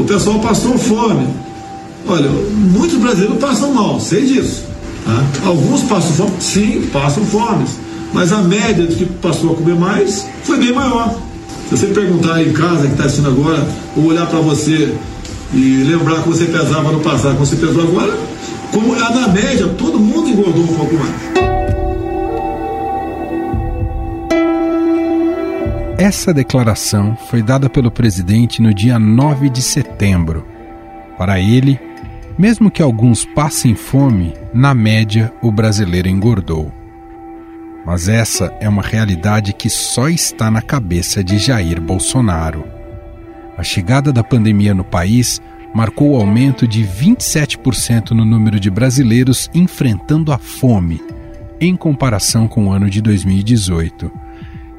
o pessoal passou fome. Olha, muitos brasileiros passam mal, sei disso. Tá? Alguns passam fome, sim, passam fome. Mas a média de que passou a comer mais foi bem maior. Se você perguntar em casa, que está assistindo agora, ou olhar para você e lembrar que você pesava no passado, como você pesou agora, como na média, todo mundo engordou um pouco mais. Essa declaração foi dada pelo presidente no dia 9 de setembro. Para ele, mesmo que alguns passem fome, na média o brasileiro engordou. Mas essa é uma realidade que só está na cabeça de Jair Bolsonaro. A chegada da pandemia no país marcou o aumento de 27% no número de brasileiros enfrentando a fome, em comparação com o ano de 2018.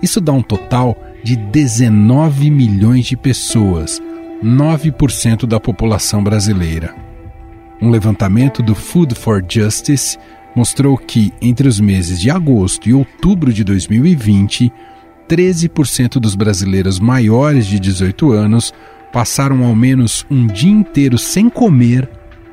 Isso dá um total de 19 milhões de pessoas, 9% da população brasileira. Um levantamento do Food for Justice mostrou que, entre os meses de agosto e outubro de 2020, 13% dos brasileiros maiores de 18 anos passaram ao menos um dia inteiro sem comer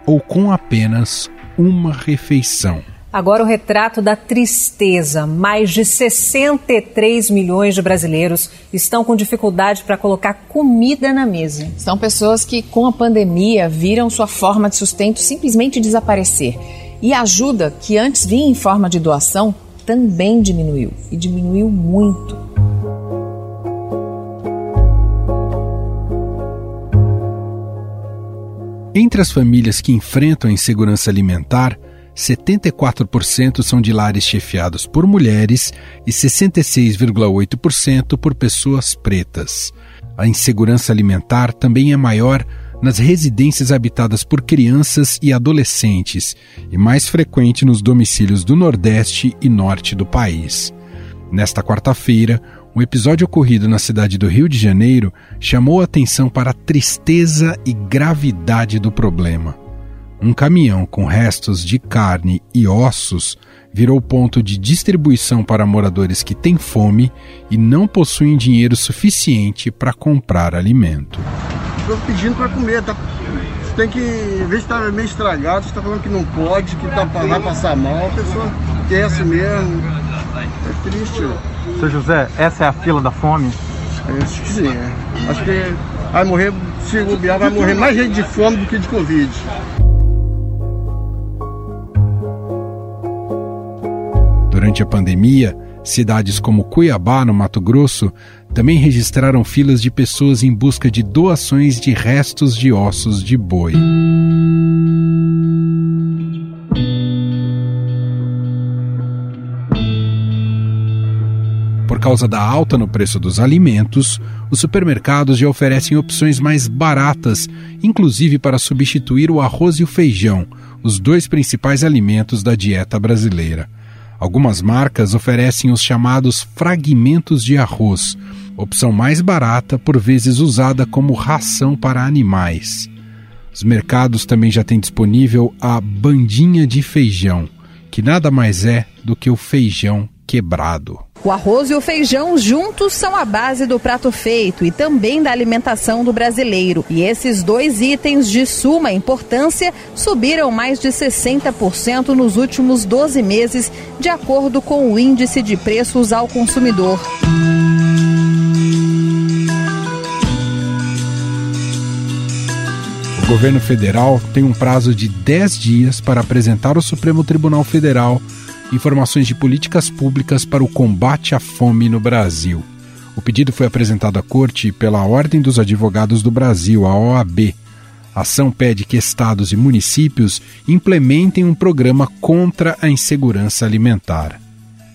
ou com apenas uma refeição. Agora o retrato da tristeza. Mais de 63 milhões de brasileiros estão com dificuldade para colocar comida na mesa. São pessoas que, com a pandemia, viram sua forma de sustento simplesmente desaparecer. E a ajuda, que antes vinha em forma de doação, também diminuiu. E diminuiu muito. Entre as famílias que enfrentam a insegurança alimentar, 74% são de lares chefiados por mulheres e 66,8% por pessoas pretas. A insegurança alimentar também é maior nas residências habitadas por crianças e adolescentes e mais frequente nos domicílios do Nordeste e Norte do país. Nesta quarta-feira, um episódio ocorrido na cidade do Rio de Janeiro chamou a atenção para a tristeza e gravidade do problema. Um caminhão com restos de carne e ossos virou ponto de distribuição para moradores que têm fome e não possuem dinheiro suficiente para comprar alimento. Estou pedindo para comer, tá? Tem que ver se está meio estragado, está falando que não pode, que tá, vai passar mal, a pessoa quer assim mesmo. É triste. Seu José, essa é a fila da fome? Acho que sim. É. Acho que vai morrer, se bobear, vai morrer mais gente de fome do que de Covid. Durante a pandemia, cidades como Cuiabá, no Mato Grosso, também registraram filas de pessoas em busca de doações de restos de ossos de boi. Por causa da alta no preço dos alimentos, os supermercados já oferecem opções mais baratas, inclusive para substituir o arroz e o feijão, os dois principais alimentos da dieta brasileira. Algumas marcas oferecem os chamados fragmentos de arroz, opção mais barata, por vezes usada como ração para animais. Os mercados também já têm disponível a bandinha de feijão, que nada mais é do que o feijão quebrado. O arroz e o feijão juntos são a base do prato feito e também da alimentação do brasileiro. E esses dois itens de suma importância subiram mais de 60% nos últimos 12 meses, de acordo com o Índice de Preços ao Consumidor. O governo federal tem um prazo de 10 dias para apresentar ao Supremo Tribunal Federal informações de políticas públicas para o combate à fome no Brasil. O pedido foi apresentado à Corte pela Ordem dos Advogados do Brasil, a OAB. A ação pede que estados e municípios implementem um programa contra a insegurança alimentar.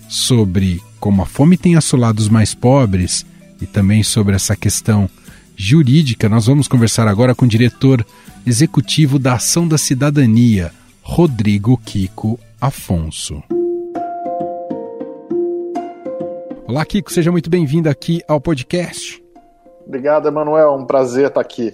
Sobre como a fome tem assolado os mais pobres e também sobre essa questão jurídica, nós vamos conversar agora com o diretor executivo da Ação da Cidadania, Rodrigo Kiko Afonso. Olá, Kiko, seja muito bem-vindo aqui ao podcast. Obrigado, Emanuel, um prazer estar aqui.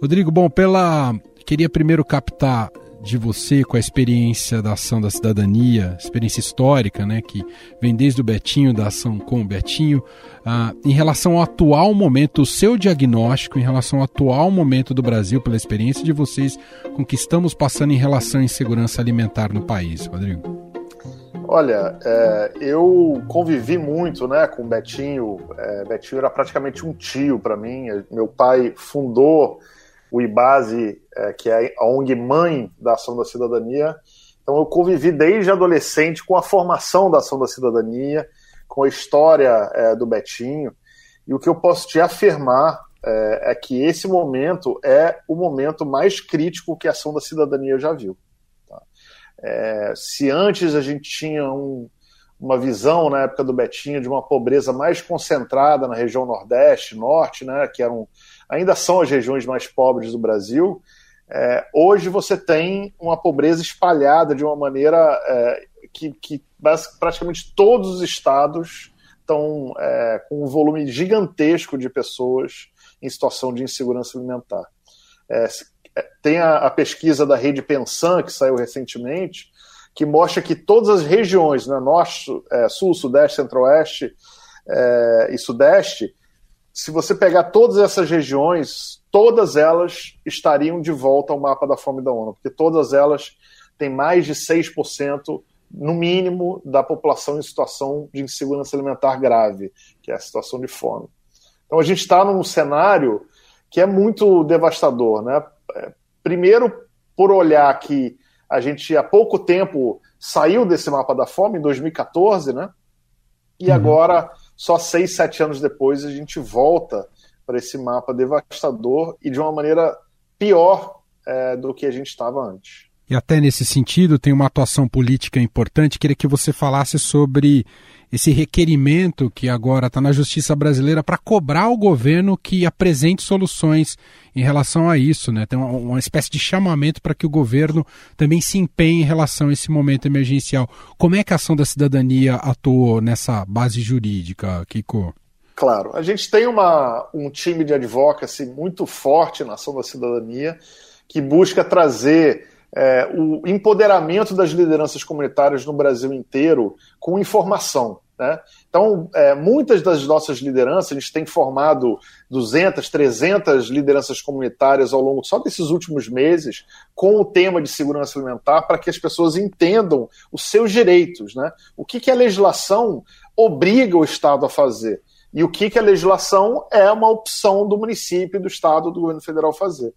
Rodrigo, bom, pela queria primeiro captar de você com a experiência da ação da cidadania, experiência histórica, né, que vem desde o Betinho, da ação com o Betinho, ah, em relação ao atual momento, o seu diagnóstico em relação ao atual momento do Brasil, pela experiência de vocês com que estamos passando em relação à insegurança alimentar no país, Rodrigo? Olha, é, eu convivi muito né, com o Betinho. É, Betinho era praticamente um tio para mim. Meu pai fundou o IBASE, é, que é a ONG mãe da Ação da Cidadania. Então eu convivi desde adolescente com a formação da Ação da Cidadania, com a história é, do Betinho. E o que eu posso te afirmar é, é que esse momento é o momento mais crítico que a Ação da Cidadania já viu. É, se antes a gente tinha um, uma visão na época do Betinho de uma pobreza mais concentrada na região Nordeste, Norte, né, que eram, ainda são as regiões mais pobres do Brasil, é, hoje você tem uma pobreza espalhada de uma maneira é, que, que, praticamente todos os estados estão é, com um volume gigantesco de pessoas em situação de insegurança alimentar. É, tem a, a, pesquisa da rede Pensan, que saiu recentemente, que mostra que todas as regiões, né, norte, é, sul, sudeste, centro-oeste é, e sudeste, se você pegar todas essas regiões, todas elas estariam de volta ao mapa da fome da ONU, porque todas elas têm mais de 6%, no mínimo, da população em situação de insegurança alimentar grave, que é a situação de fome. Então a gente está num cenário que é muito devastador, né? Primeiro, por olhar que a gente há pouco tempo saiu desse mapa da fome, em 2014, né? E uhum. agora, só seis, sete anos depois, a gente volta para esse mapa devastador e de uma maneira pior é, do que a gente estava antes. E até nesse sentido, tem uma atuação política importante. Queria que você falasse sobre esse requerimento que agora está na justiça brasileira para cobrar o governo que apresente soluções em relação a isso. Né? Tem uma, uma espécie de chamamento para que o governo também se empenhe em relação a esse momento emergencial. Como é que a ação da cidadania atuou nessa base jurídica, Kiko? Claro, a gente tem uma, um time de advocacy muito forte na ação da cidadania que busca trazer é, o empoderamento das lideranças comunitárias no Brasil inteiro com informação. Né? Então, é, muitas das nossas lideranças, a gente tem formado 200, 300 lideranças comunitárias ao longo só desses últimos meses, com o tema de segurança alimentar, para que as pessoas entendam os seus direitos. Né? O que, que a legislação obriga o Estado a fazer e o que, que a legislação é uma opção do município, do Estado, do governo federal fazer.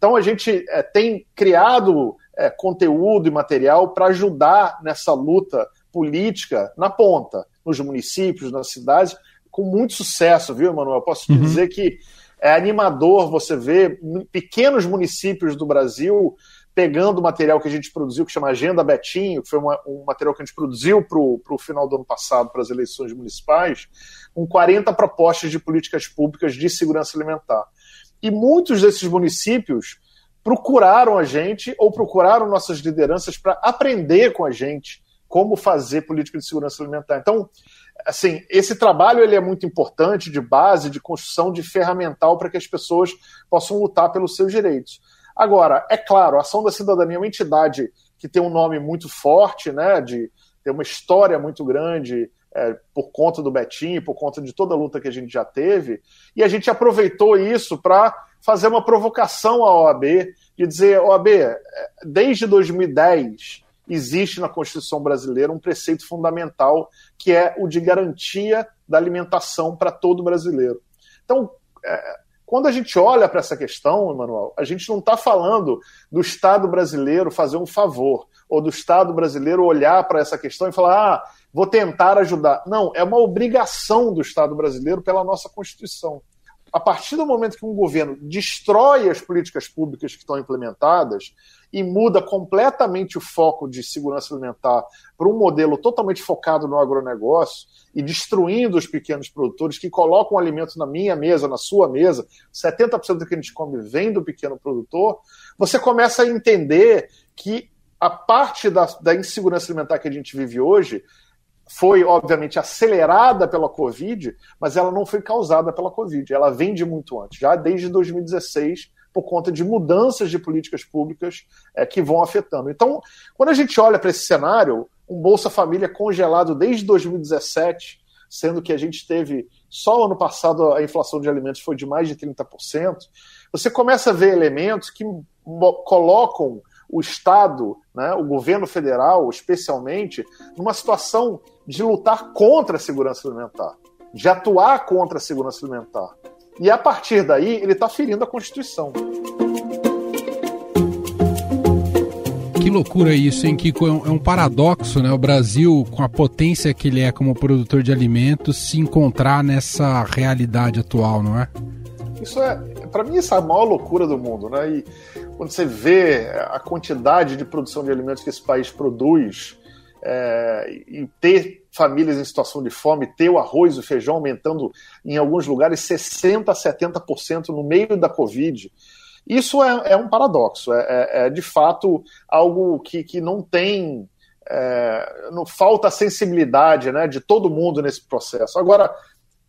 Então a gente é, tem criado é, conteúdo e material para ajudar nessa luta política na ponta, nos municípios, nas cidades, com muito sucesso, viu, Emanuel? Posso uhum. dizer que é animador você ver pequenos municípios do Brasil pegando o material que a gente produziu, que chama Agenda Betinho, que foi uma, um material que a gente produziu para o final do ano passado, para as eleições municipais, com 40 propostas de políticas públicas de segurança alimentar. E muitos desses municípios procuraram a gente ou procuraram nossas lideranças para aprender com a gente como fazer política de segurança alimentar. Então, assim, esse trabalho ele é muito importante de base, de construção de ferramental para que as pessoas possam lutar pelos seus direitos. Agora, é claro, a Ação da Cidadania é uma entidade que tem um nome muito forte, né, de ter uma história muito grande, é, por conta do Betinho, por conta de toda a luta que a gente já teve, e a gente aproveitou isso para fazer uma provocação à OAB, de dizer, OAB, é, desde 2010 existe na Constituição brasileira um preceito fundamental que é o de garantia da alimentação para todo brasileiro. Então, é, quando a gente olha para essa questão, Emanuel, a gente não está falando do Estado brasileiro fazer um favor, ou do Estado brasileiro olhar para essa questão e falar, ah, vou tentar ajudar. Não, é uma obrigação do Estado brasileiro pela nossa Constituição. A partir do momento que um governo destrói as políticas públicas que estão implementadas e muda completamente o foco de segurança alimentar para um modelo totalmente focado no agronegócio e destruindo os pequenos produtores que colocam alimento na minha mesa, na sua mesa, 70% do que a gente come vem do pequeno produtor, você começa a entender que a parte da, da insegurança alimentar que a gente vive hoje foi, obviamente, acelerada pela Covid, mas ela não foi causada pela Covid. Ela vem de muito antes. Já desde 2016, por conta de mudanças de políticas públicas é, que vão afetando. Então, quando a gente olha para esse cenário, um Bolsa Família congelado desde 2017, sendo que a gente teve só ano passado a inflação de alimentos foi de mais de 30%, você começa a ver elementos que colocam o Estado, né, o governo federal, especialmente, numa situação de lutar contra a segurança alimentar, de atuar contra a segurança alimentar. E a partir daí, ele está ferindo a Constituição. Que loucura isso, hein, Kiko? É, é um paradoxo, né? O Brasil, com a potência que ele é como produtor de alimentos, se encontrar nessa realidade atual, não é? Isso é, para mim, isso é a maior loucura do mundo, né? E quando você vê a quantidade de produção de alimentos que esse país produz, é, e ter famílias em situação de fome, ter o arroz e o feijão aumentando em alguns lugares 60%, 70% no meio da Covid, isso é, é um paradoxo, é, é, é, de fato algo que, que não tem. É, não falta sensibilidade né, de todo mundo nesse processo. Agora,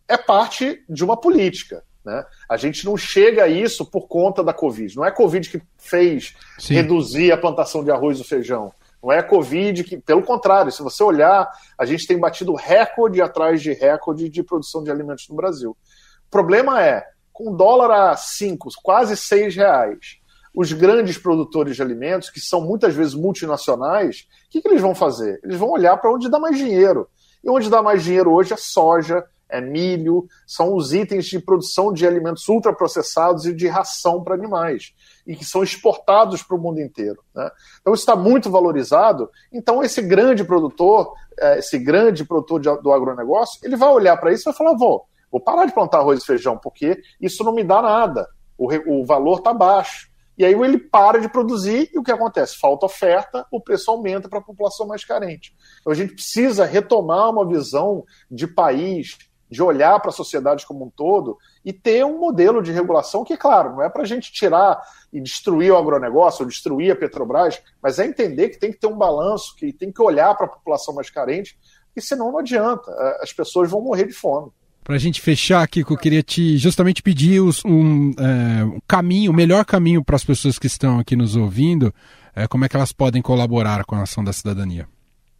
é parte de uma política. Né? A gente não chega a isso por conta da Covid. Não é a Covid que fez Sim. reduzir a plantação de arroz e feijão. Não é Covid que, pelo contrário, se você olhar, a gente tem batido recorde atrás de recorde de produção de alimentos no Brasil. O problema é, com dólar a 5, quase 6 reais, os grandes produtores de alimentos, que são muitas vezes multinacionais, o que, que eles vão fazer? Eles vão olhar para onde dá mais dinheiro. E onde dá mais dinheiro hoje é soja, é milho, são os itens de produção de alimentos ultraprocessados e de ração para animais, e que são exportados para o mundo inteiro. Né? Então isso está muito valorizado. Então esse grande produtor, é, esse grande produtor do agronegócio, ele vai olhar para isso e vai falar, vou, vou parar de plantar arroz e feijão, porque isso não me dá nada, o, o valor está baixo. E aí ele para de produzir e o que acontece? Falta oferta, o preço aumenta para a população mais carente. Então a gente precisa retomar uma visão de país de olhar para a sociedade como um todo e ter um modelo de regulação que, claro, não é para a gente tirar e destruir o agronegócio, ou destruir a Petrobras, mas é entender que tem que ter um balanço, que tem que olhar para a população mais carente, e senão não adianta, as pessoas vão morrer de fome. Para a gente fechar, Kiko, eu queria te justamente pedir os, um, é, um caminho, o melhor caminho para as pessoas que estão aqui nos ouvindo, é, como é que elas podem colaborar com a ação da cidadania.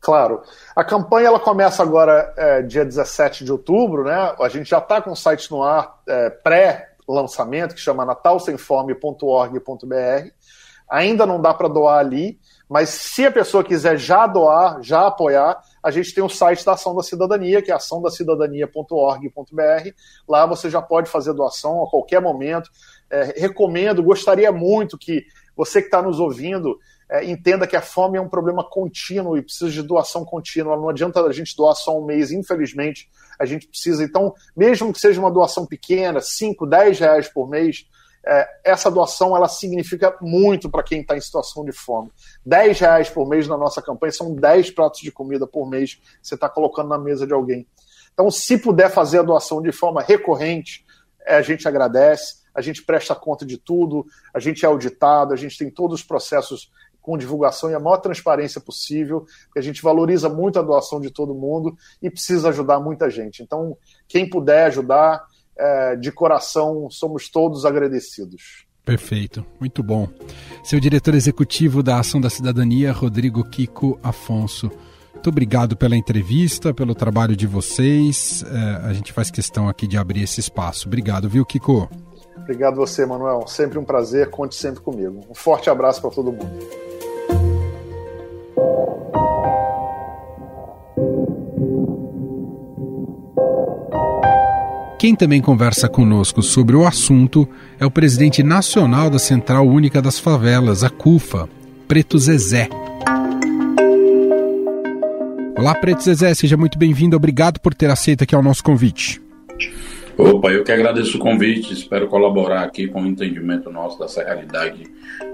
Claro. A campanha ela começa agora é, dia 17 de outubro, né? A gente já está com o site no ar é, pré-lançamento, que chama natalsemfome.org.br. Ainda não dá para doar ali, mas se a pessoa quiser já doar, já apoiar, a gente tem o site da Ação da Cidadania, que é açãodacidadania.org.br. Lá você já pode fazer doação a qualquer momento. É, recomendo, gostaria muito que você que está nos ouvindo é, entenda que a fome é um problema contínuo e precisa de doação contínua. Não adianta a gente doar só um mês, infelizmente, a gente precisa. Então, mesmo que seja uma doação pequena, 5, 10 reais por mês, é, essa doação ela significa muito para quem está em situação de fome. 10 reais por mês na nossa campanha são 10 pratos de comida por mês que você está colocando na mesa de alguém. Então, se puder fazer a doação de forma recorrente, é, a gente agradece, a gente presta conta de tudo, a gente é auditado, a gente tem todos os processos com divulgação e a maior transparência possível, porque a gente valoriza muito a doação de todo mundo e precisa ajudar muita gente. Então, quem puder ajudar, é, de coração, somos todos agradecidos. Perfeito, muito bom. Seu diretor executivo da Ação da Cidadania, Rodrigo Kiko Afonso. Muito obrigado pela entrevista, pelo trabalho de vocês. É, a gente faz questão aqui de abrir esse espaço. Obrigado, viu, Kiko? Obrigado você, Manuel. Sempre um prazer. Conte sempre comigo. Um forte abraço para todo mundo. Quem também conversa conosco sobre o assunto é o presidente nacional da Central Única das Favelas, a CUFA, Preto Zezé. Olá, Preto Zezé, seja muito bem-vindo. Obrigado por ter aceito aqui o nosso convite. Opa, eu que agradeço o convite, espero colaborar aqui com o entendimento nosso dessa realidade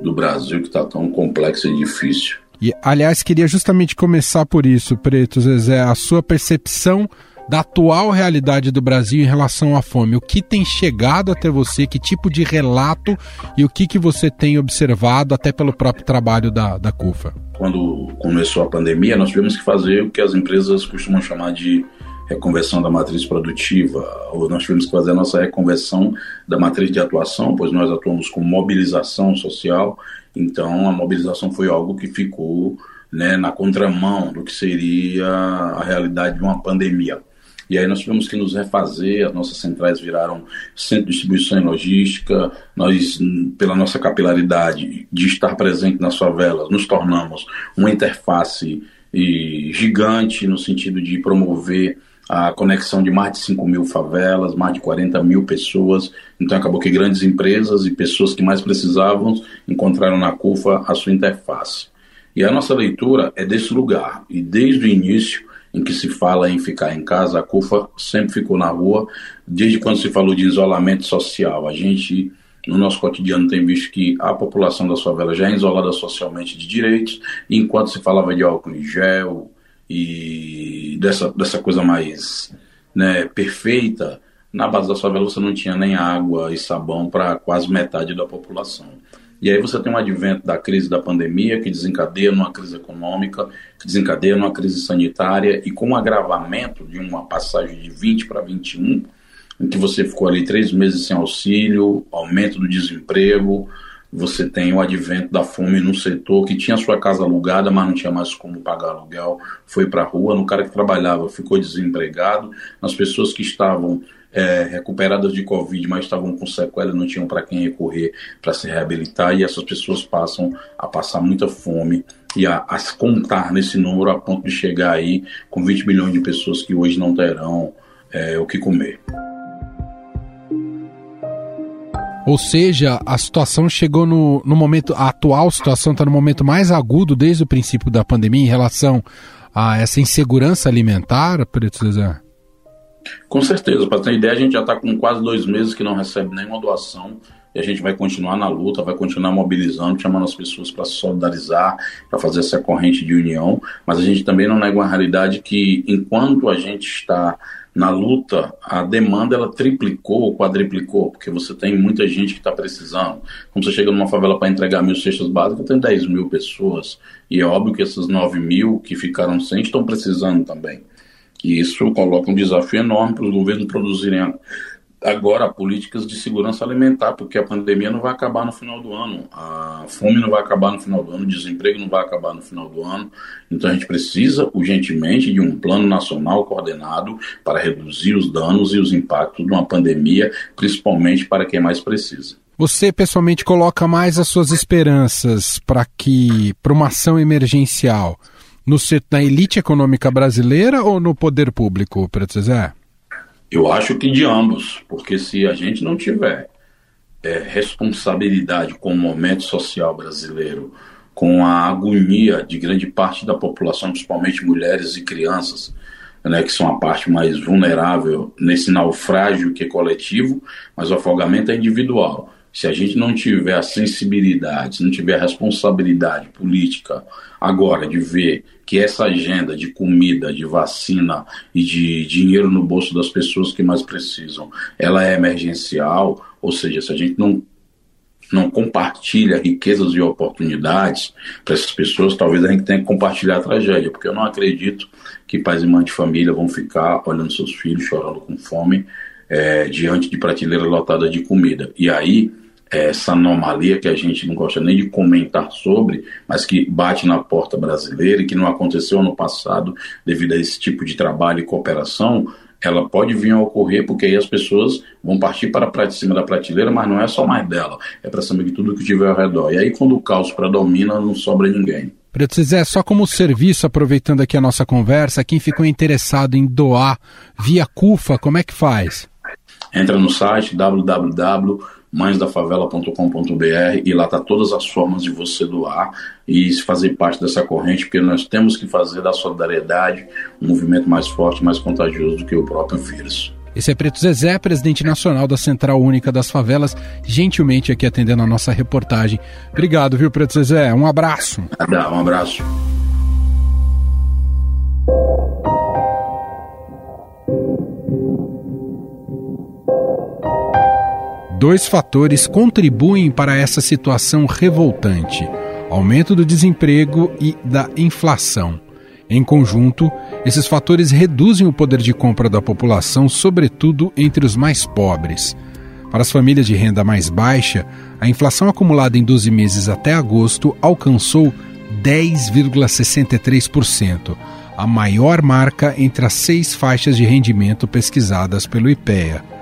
do Brasil que está tão complexa e difícil. E, aliás, queria justamente começar por isso, Preto Zezé, a sua percepção da atual realidade do Brasil em relação à fome. O que tem chegado até você, que tipo de relato e o que, que você tem observado até pelo próprio trabalho da, da CUFA? Quando começou a pandemia, nós tivemos que fazer o que as empresas costumam chamar de reconversão da matriz produtiva, ou nós tivemos que fazer a nossa reconversão da matriz de atuação, pois nós atuamos com mobilização social, então a mobilização foi algo que ficou né, na contramão do que seria a realidade de uma pandemia. E aí nós tivemos que nos refazer, as nossas centrais viraram centro de distribuição e logística, nós, pela nossa capilaridade de estar presente nas favelas, nos tornamos uma interface gigante no sentido de promover a conexão de mais de 5 mil favelas, mais de 40 mil pessoas. Então acabou que grandes empresas e pessoas que mais precisavam encontraram na CUFA a sua interface. E a nossa leitura é desse lugar. E desde o início, em que se fala em ficar em casa, a CUFA sempre ficou na rua, desde quando se falou de isolamento social. A gente, no nosso cotidiano, tem visto que a população da favela já é isolada socialmente de direitos, enquanto se falava de álcool em gel e dessa, dessa coisa mais né, perfeita, na base da favela você não tinha nem água e sabão para quase metade da população. E aí você tem um advento da crise da pandemia, que desencadeia numa crise econômica, que desencadeia numa crise sanitária, e com o agravamento de uma passagem de 20 para 21, em que você ficou ali três meses sem auxílio, aumento do desemprego, você tem o advento da fome no setor que tinha sua casa alugada, mas não tinha mais como pagar aluguel, foi para a rua, no cara que trabalhava ficou desempregado, nas pessoas que estavam é, recuperadas de Covid, mas estavam com sequela, não tinham para quem recorrer para se reabilitar, e essas pessoas passam a passar muita fome e a, a contar nesse número a ponto de chegar aí com 20 milhões de pessoas que hoje não terão é, o que comer. Ou seja, a situação chegou no, no momento, a atual situação está no momento mais agudo desde o princípio da pandemia em relação a essa insegurança alimentar, Preto César? Com certeza, para ter ideia, a gente já está com quase dois meses que não recebe nenhuma doação e a gente vai continuar na luta, vai continuar mobilizando, chamando as pessoas para se solidarizar, para fazer essa corrente de união, mas a gente também não nega uma realidade que enquanto a gente está na luta, a demanda ela triplicou ou quadriplicou, porque você tem muita gente que está precisando. Quando você chega numa favela para entregar mil cestas básicas, tem 10 mil pessoas, e é óbvio que essas 9 mil que ficaram sem estão precisando também. E isso coloca um desafio enorme para os governos produzirem agora políticas de segurança alimentar, porque a pandemia não vai acabar no final do ano, a fome não vai acabar no final do ano, o desemprego não vai acabar no final do ano. Então a gente precisa urgentemente de um plano nacional coordenado para reduzir os danos e os impactos de uma pandemia, principalmente para quem mais precisa. Você pessoalmente coloca mais as suas esperanças para que para uma ação emergencial no, na elite econômica brasileira ou no poder público, Preto Zezé? Eu acho que de ambos, porque se a gente não tiver é, responsabilidade com o momento social brasileiro, com a agonia de grande parte da população, principalmente mulheres e crianças, né, que são a parte mais vulnerável nesse naufrágio que é coletivo, mas o afogamento é individual. Se a gente não tiver a sensibilidade, se não tiver a responsabilidade política agora de ver que essa agenda de comida, de vacina e de dinheiro no bolso das pessoas que mais precisam, ela é emergencial, ou seja, se a gente não não compartilha riquezas e oportunidades para essas pessoas, talvez a gente tenha que compartilhar a tragédia, porque eu não acredito que pais e mães de família vão ficar olhando seus filhos chorando com fome é, diante de prateleira lotada de comida. E aí essa anomalia que a gente não gosta nem de comentar sobre, mas que bate na porta brasileira e que não aconteceu no passado devido a esse tipo de trabalho e cooperação, ela pode vir a ocorrer porque aí as pessoas vão partir para a cima da prateleira, mas não é só mais dela, é para cima de tudo que tiver ao redor. E aí quando o caos predomina, não sobra ninguém. Preto Zé, só como serviço, aproveitando aqui a nossa conversa, quem ficou interessado em doar via CUFA, como é que faz? Entra no site www mãesdafavela.com.br e lá tá todas as formas de você doar e fazer parte dessa corrente, porque nós temos que fazer da solidariedade um movimento mais forte, mais contagioso do que o próprio vírus. Esse é Preto Zezé, presidente nacional da Central Única das Favelas, gentilmente aqui atendendo a nossa reportagem. Obrigado, viu, Preto Zezé? Um abraço. Um abraço. Dois fatores contribuem para essa situação revoltante: aumento do desemprego e da inflação. Em conjunto, esses fatores reduzem o poder de compra da população, sobretudo entre os mais pobres. Para as famílias de renda mais baixa, a inflação acumulada em 12 meses até agosto alcançou 10,63%, a maior marca entre as seis faixas de rendimento pesquisadas pelo IPEA.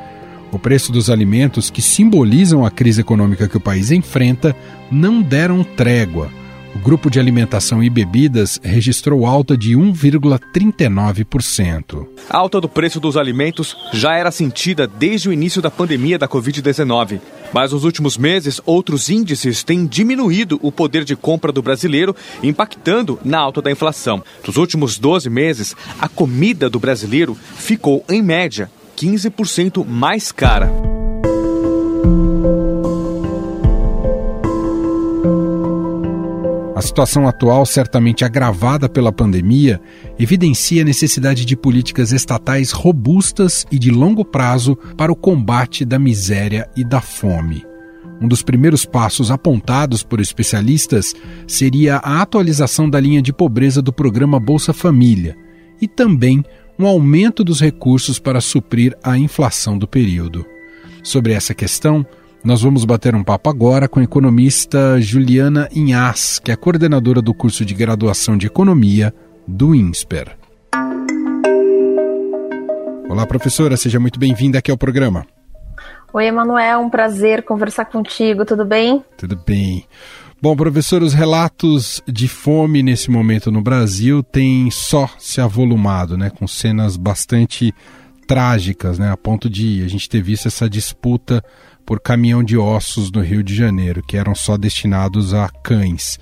O preço dos alimentos, que simbolizam a crise econômica que o país enfrenta, não deram trégua. O grupo de alimentação e bebidas registrou alta de 1,39%. A alta do preço dos alimentos já era sentida desde o início da pandemia da Covid-19. Mas nos últimos meses, outros índices têm diminuído o poder de compra do brasileiro, impactando na alta da inflação. Nos últimos 12 meses, a comida do brasileiro ficou, em média, 15% mais cara. A situação atual, certamente agravada pela pandemia, evidencia a necessidade de políticas estatais robustas e de longo prazo para o combate da miséria e da fome. Um dos primeiros passos apontados por especialistas seria a atualização da linha de pobreza do programa Bolsa Família e também um aumento dos recursos para suprir a inflação do período. Sobre essa questão, nós vamos bater um papo agora com a economista Juliana Inhas, que é coordenadora do curso de graduação de Economia do INSPER. Olá, professora, seja muito bem-vinda aqui ao programa. Oi, Emanuel, um prazer conversar contigo, tudo bem? Tudo bem. Bom, professor, os relatos de fome nesse momento no Brasil têm só se avolumado, né, com cenas bastante trágicas, né, a ponto de a gente ter visto essa disputa por caminhão de ossos no Rio de Janeiro, que eram só destinados a cães.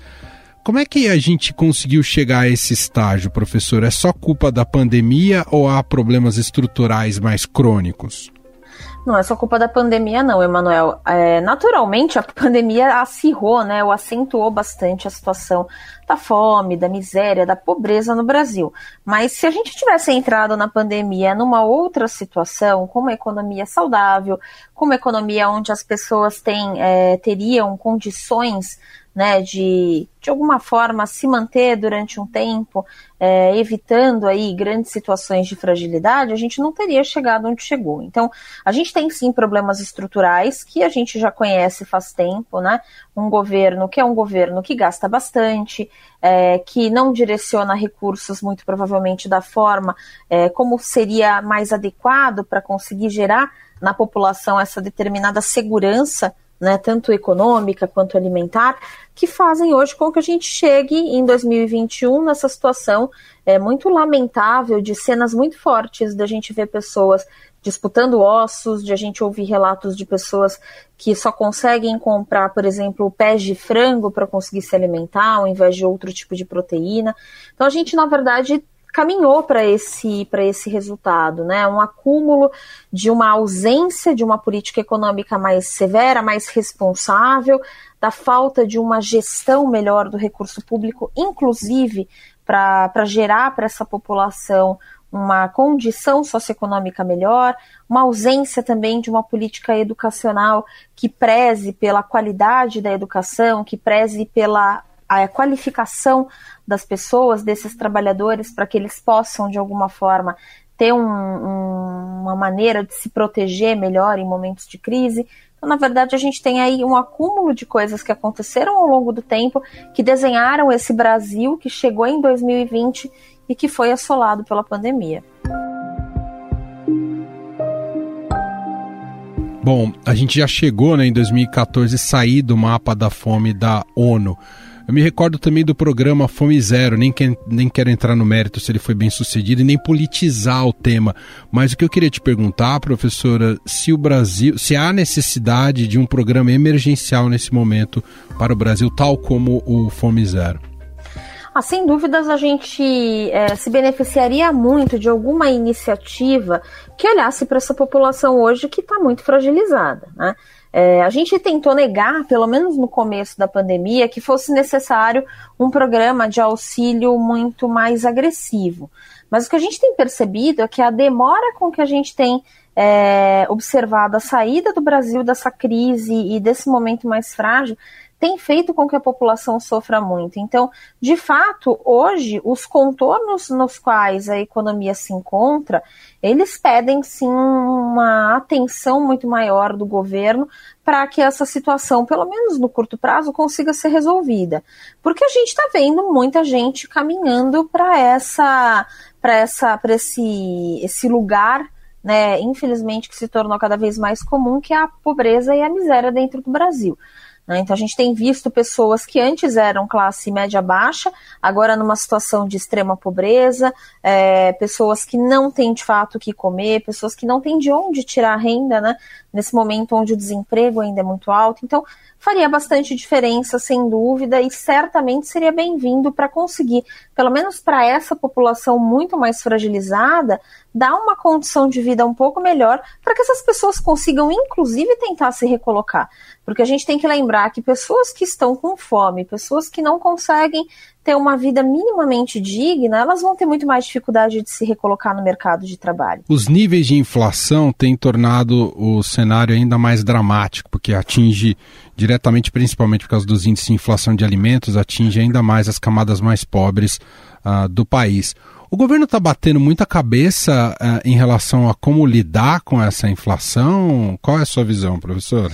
Como é que a gente conseguiu chegar a esse estágio, professor? É só culpa da pandemia ou há problemas estruturais mais crônicos? Não é só culpa da pandemia, não, Emanuel. É, naturalmente, a pandemia acirrou, né, ou acentuou bastante a situação da fome, da miséria, da pobreza no Brasil. Mas se a gente tivesse entrado na pandemia numa outra situação, com uma economia saudável, com uma economia onde as pessoas têm, é, teriam condições né, de de alguma forma se manter durante um tempo, é, evitando aí grandes situações de fragilidade, a gente não teria chegado onde chegou. Então, a gente tem sim problemas estruturais que a gente já conhece faz tempo, né? Um governo que é um governo que gasta bastante, é, que não direciona recursos muito provavelmente da forma é, como seria mais adequado para conseguir gerar na população essa determinada segurança né, tanto econômica quanto alimentar, que fazem hoje com que a gente chegue em 2021 nessa situação é, muito lamentável de cenas muito fortes da gente ver pessoas disputando ossos, de a gente ouvir relatos de pessoas que só conseguem comprar, por exemplo, pés de frango para conseguir se alimentar, ao invés de outro tipo de proteína. Então a gente, na verdade, caminhou para esse, para esse resultado, né? Um acúmulo de uma ausência de uma política econômica mais severa, mais responsável, da falta de uma gestão melhor do recurso público, inclusive para gerar para essa população uma condição socioeconômica melhor, uma ausência também de uma política educacional que preze pela qualidade da educação, que preze pela a qualificação das pessoas, desses trabalhadores, para que eles possam, de alguma forma, ter um, um, uma maneira de se proteger melhor em momentos de crise. Então, na verdade, a gente tem aí um acúmulo de coisas que aconteceram ao longo do tempo, que desenharam esse Brasil que chegou em 2020 e que foi assolado pela pandemia. Bom, a gente já chegou né, em 2014 sair do mapa da fome da ONU. Eu me recordo também do programa Fome Zero, nem, que, nem quero entrar no mérito se ele foi bem sucedido e nem politizar o tema. Mas o que eu queria te perguntar, professora, se o Brasil, se há necessidade de um programa emergencial nesse momento para o Brasil, tal como o Fome Zero. Ah, sem dúvidas, a gente é, se beneficiaria muito de alguma iniciativa que olhasse para essa população hoje que está muito fragilizada. Né? É, a gente tentou negar, pelo menos no começo da pandemia, que fosse necessário um programa de auxílio muito mais agressivo. Mas o que a gente tem percebido é que a demora com que a gente tem é, observado a saída do Brasil dessa crise e desse momento mais frágil, tem feito com que a população sofra muito. Então, de fato, hoje, os contornos nos quais a economia se encontra, eles pedem sim uma atenção muito maior do governo para que essa situação, pelo menos no curto prazo, consiga ser resolvida. Porque a gente está vendo muita gente caminhando para essa, para essa, para esse, esse lugar né, infelizmente, que se tornou cada vez mais comum, que é a pobreza e a miséria dentro do Brasil. Né? Então a gente tem visto pessoas que antes eram classe média baixa, agora numa situação de extrema pobreza, é, pessoas que não têm de fato o que comer, pessoas que não têm de onde tirar renda, né? Nesse momento onde o desemprego ainda é muito alto. Então, faria bastante diferença, sem dúvida, e certamente seria bem-vindo para conseguir, pelo menos para essa população muito mais fragilizada, dar uma condição de vida um pouco melhor para que essas pessoas consigam, inclusive, tentar se recolocar. Porque a gente tem que lembrar que pessoas que estão com fome, pessoas que não conseguem ter uma vida minimamente digna, elas vão ter muito mais dificuldade de se recolocar no mercado de trabalho. Os níveis de inflação têm tornado o cenário ainda mais dramático, porque atinge diretamente, principalmente por causa dos índices de inflação de alimentos, atinge ainda mais as camadas mais pobres uh, do país. O governo está batendo muita cabeça uh, em relação a como lidar com essa inflação. Qual é a sua visão, professor?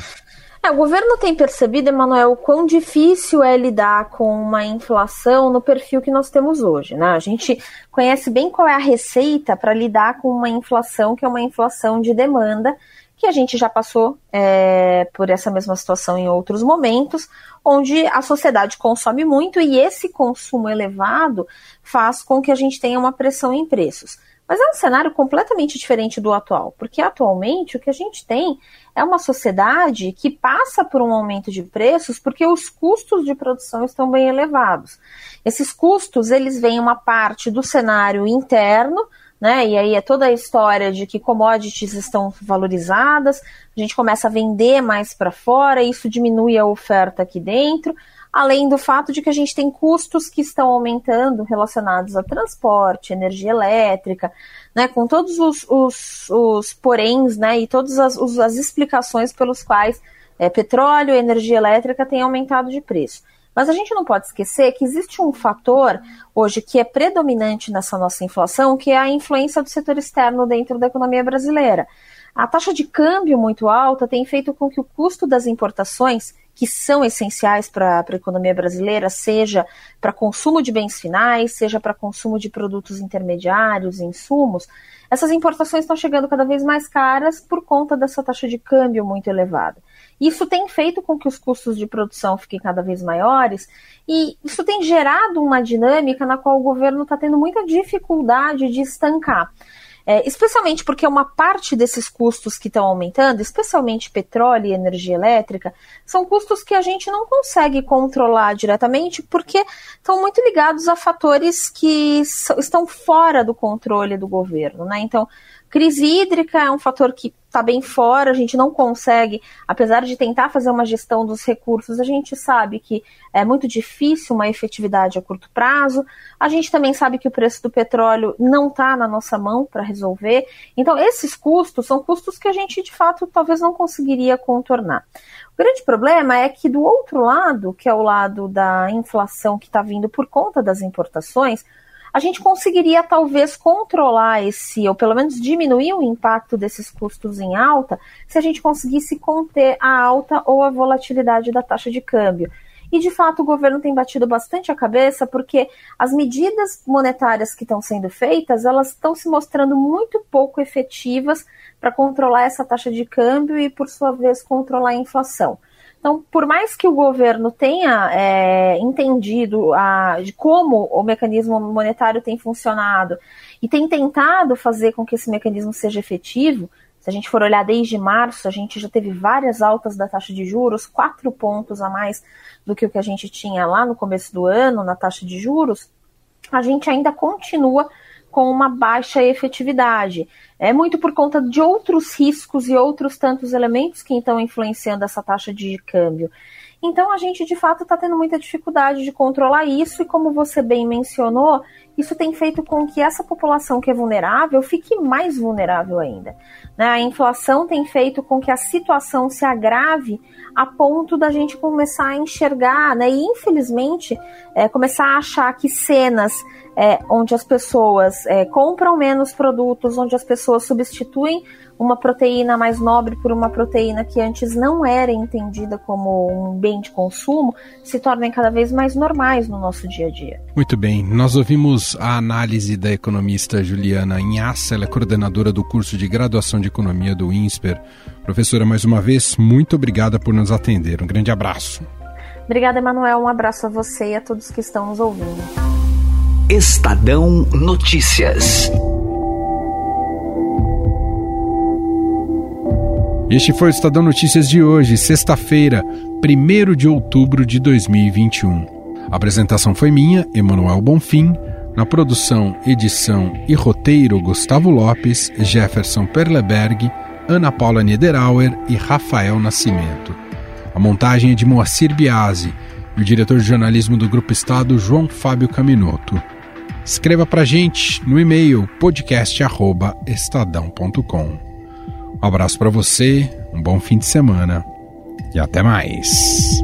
É, o governo tem percebido, Emanuel, o quão difícil é lidar com uma inflação no perfil que nós temos hoje. Né? A gente conhece bem qual é a receita para lidar com uma inflação que é uma inflação de demanda, que a gente já passou é, por essa mesma situação em outros momentos, onde a sociedade consome muito e esse consumo elevado faz com que a gente tenha uma pressão em preços. Mas é um cenário completamente diferente do atual, porque atualmente o que a gente tem é uma sociedade que passa por um aumento de preços porque os custos de produção estão bem elevados. Esses custos, eles vêm uma parte do cenário interno, né? E aí é toda a história de que commodities estão valorizadas, a gente começa a vender mais para fora, isso diminui a oferta aqui dentro além do fato de que a gente tem custos que estão aumentando relacionados a transporte, energia elétrica, né, com todos os, os, os poréns né, e todas as, as explicações pelos quais é, petróleo e energia elétrica têm aumentado de preço. Mas a gente não pode esquecer que existe um fator hoje que é predominante nessa nossa inflação, que é a influência do setor externo dentro da economia brasileira. A taxa de câmbio muito alta tem feito com que o custo das importações que são essenciais para a economia brasileira, seja para consumo de bens finais, seja para consumo de produtos intermediários, insumos, essas importações estão chegando cada vez mais caras por conta dessa taxa de câmbio muito elevada. Isso tem feito com que os custos de produção fiquem cada vez maiores e isso tem gerado uma dinâmica na qual o governo está tendo muita dificuldade de estancar. É, especialmente porque uma parte desses custos que estão aumentando, especialmente petróleo e energia elétrica, são custos que a gente não consegue controlar diretamente porque estão muito ligados a fatores que estão fora do controle do governo. Né? Então, Crise hídrica é um fator que está bem fora, a gente não consegue, apesar de tentar fazer uma gestão dos recursos, a gente sabe que é muito difícil uma efetividade a curto prazo. A gente também sabe que o preço do petróleo não está na nossa mão para resolver. Então, esses custos são custos que a gente, de fato, talvez não conseguiria contornar. O grande problema é que, do outro lado, que é o lado da inflação que está vindo por conta das importações, a gente conseguiria talvez controlar esse, ou pelo menos diminuir o impacto desses custos em alta, se a gente conseguisse conter a alta ou a volatilidade da taxa de câmbio. E de fato o governo tem batido bastante a cabeça porque as medidas monetárias que estão sendo feitas, elas estão se mostrando muito pouco efetivas para controlar essa taxa de câmbio e, por sua vez, controlar a inflação. Então, por mais que o governo tenha é, entendido a, de como o mecanismo monetário tem funcionado e tem tentado fazer com que esse mecanismo seja efetivo, se a gente for olhar desde março, a gente já teve várias altas da taxa de juros, quatro pontos a mais do que o que a gente tinha lá no começo do ano na taxa de juros, a gente ainda continua com uma baixa efetividade. É muito por conta de outros riscos e outros tantos elementos que estão influenciando essa taxa de câmbio. Então a gente de fato está tendo muita dificuldade de controlar isso, e como você bem mencionou, isso tem feito com que essa população que é vulnerável fique mais vulnerável ainda. Né? A inflação tem feito com que a situação se agrave a ponto da gente começar a enxergar, né? e infelizmente é, começar a achar que cenas é, onde as pessoas é, compram menos produtos, onde as pessoas substituem uma proteína mais nobre por uma proteína que antes não era entendida como um bem de consumo, se tornem cada vez mais normais no nosso dia a dia. Muito bem, nós ouvimos a análise da economista Juliana Inhaça, ela é coordenadora do curso de graduação de economia do INSPER. Professora, mais uma vez, muito obrigada por nos atender. Um grande abraço. Obrigada, Emanuel. Um abraço a você e a todos que estão nos ouvindo. Estadão Notícias. Este foi o Estadão Notícias de hoje, sexta-feira, 1 de outubro de 2021. A apresentação foi minha, Emanuel Bonfim. Na produção, edição e roteiro, Gustavo Lopes, Jefferson Perleberg, Ana Paula Niederauer e Rafael Nascimento. A montagem é de Moacir Biasi e o diretor de jornalismo do Grupo Estado, João Fábio Caminoto. Escreva para gente no e-mail podcast@estadão.com. Um abraço para você, um bom fim de semana e até mais.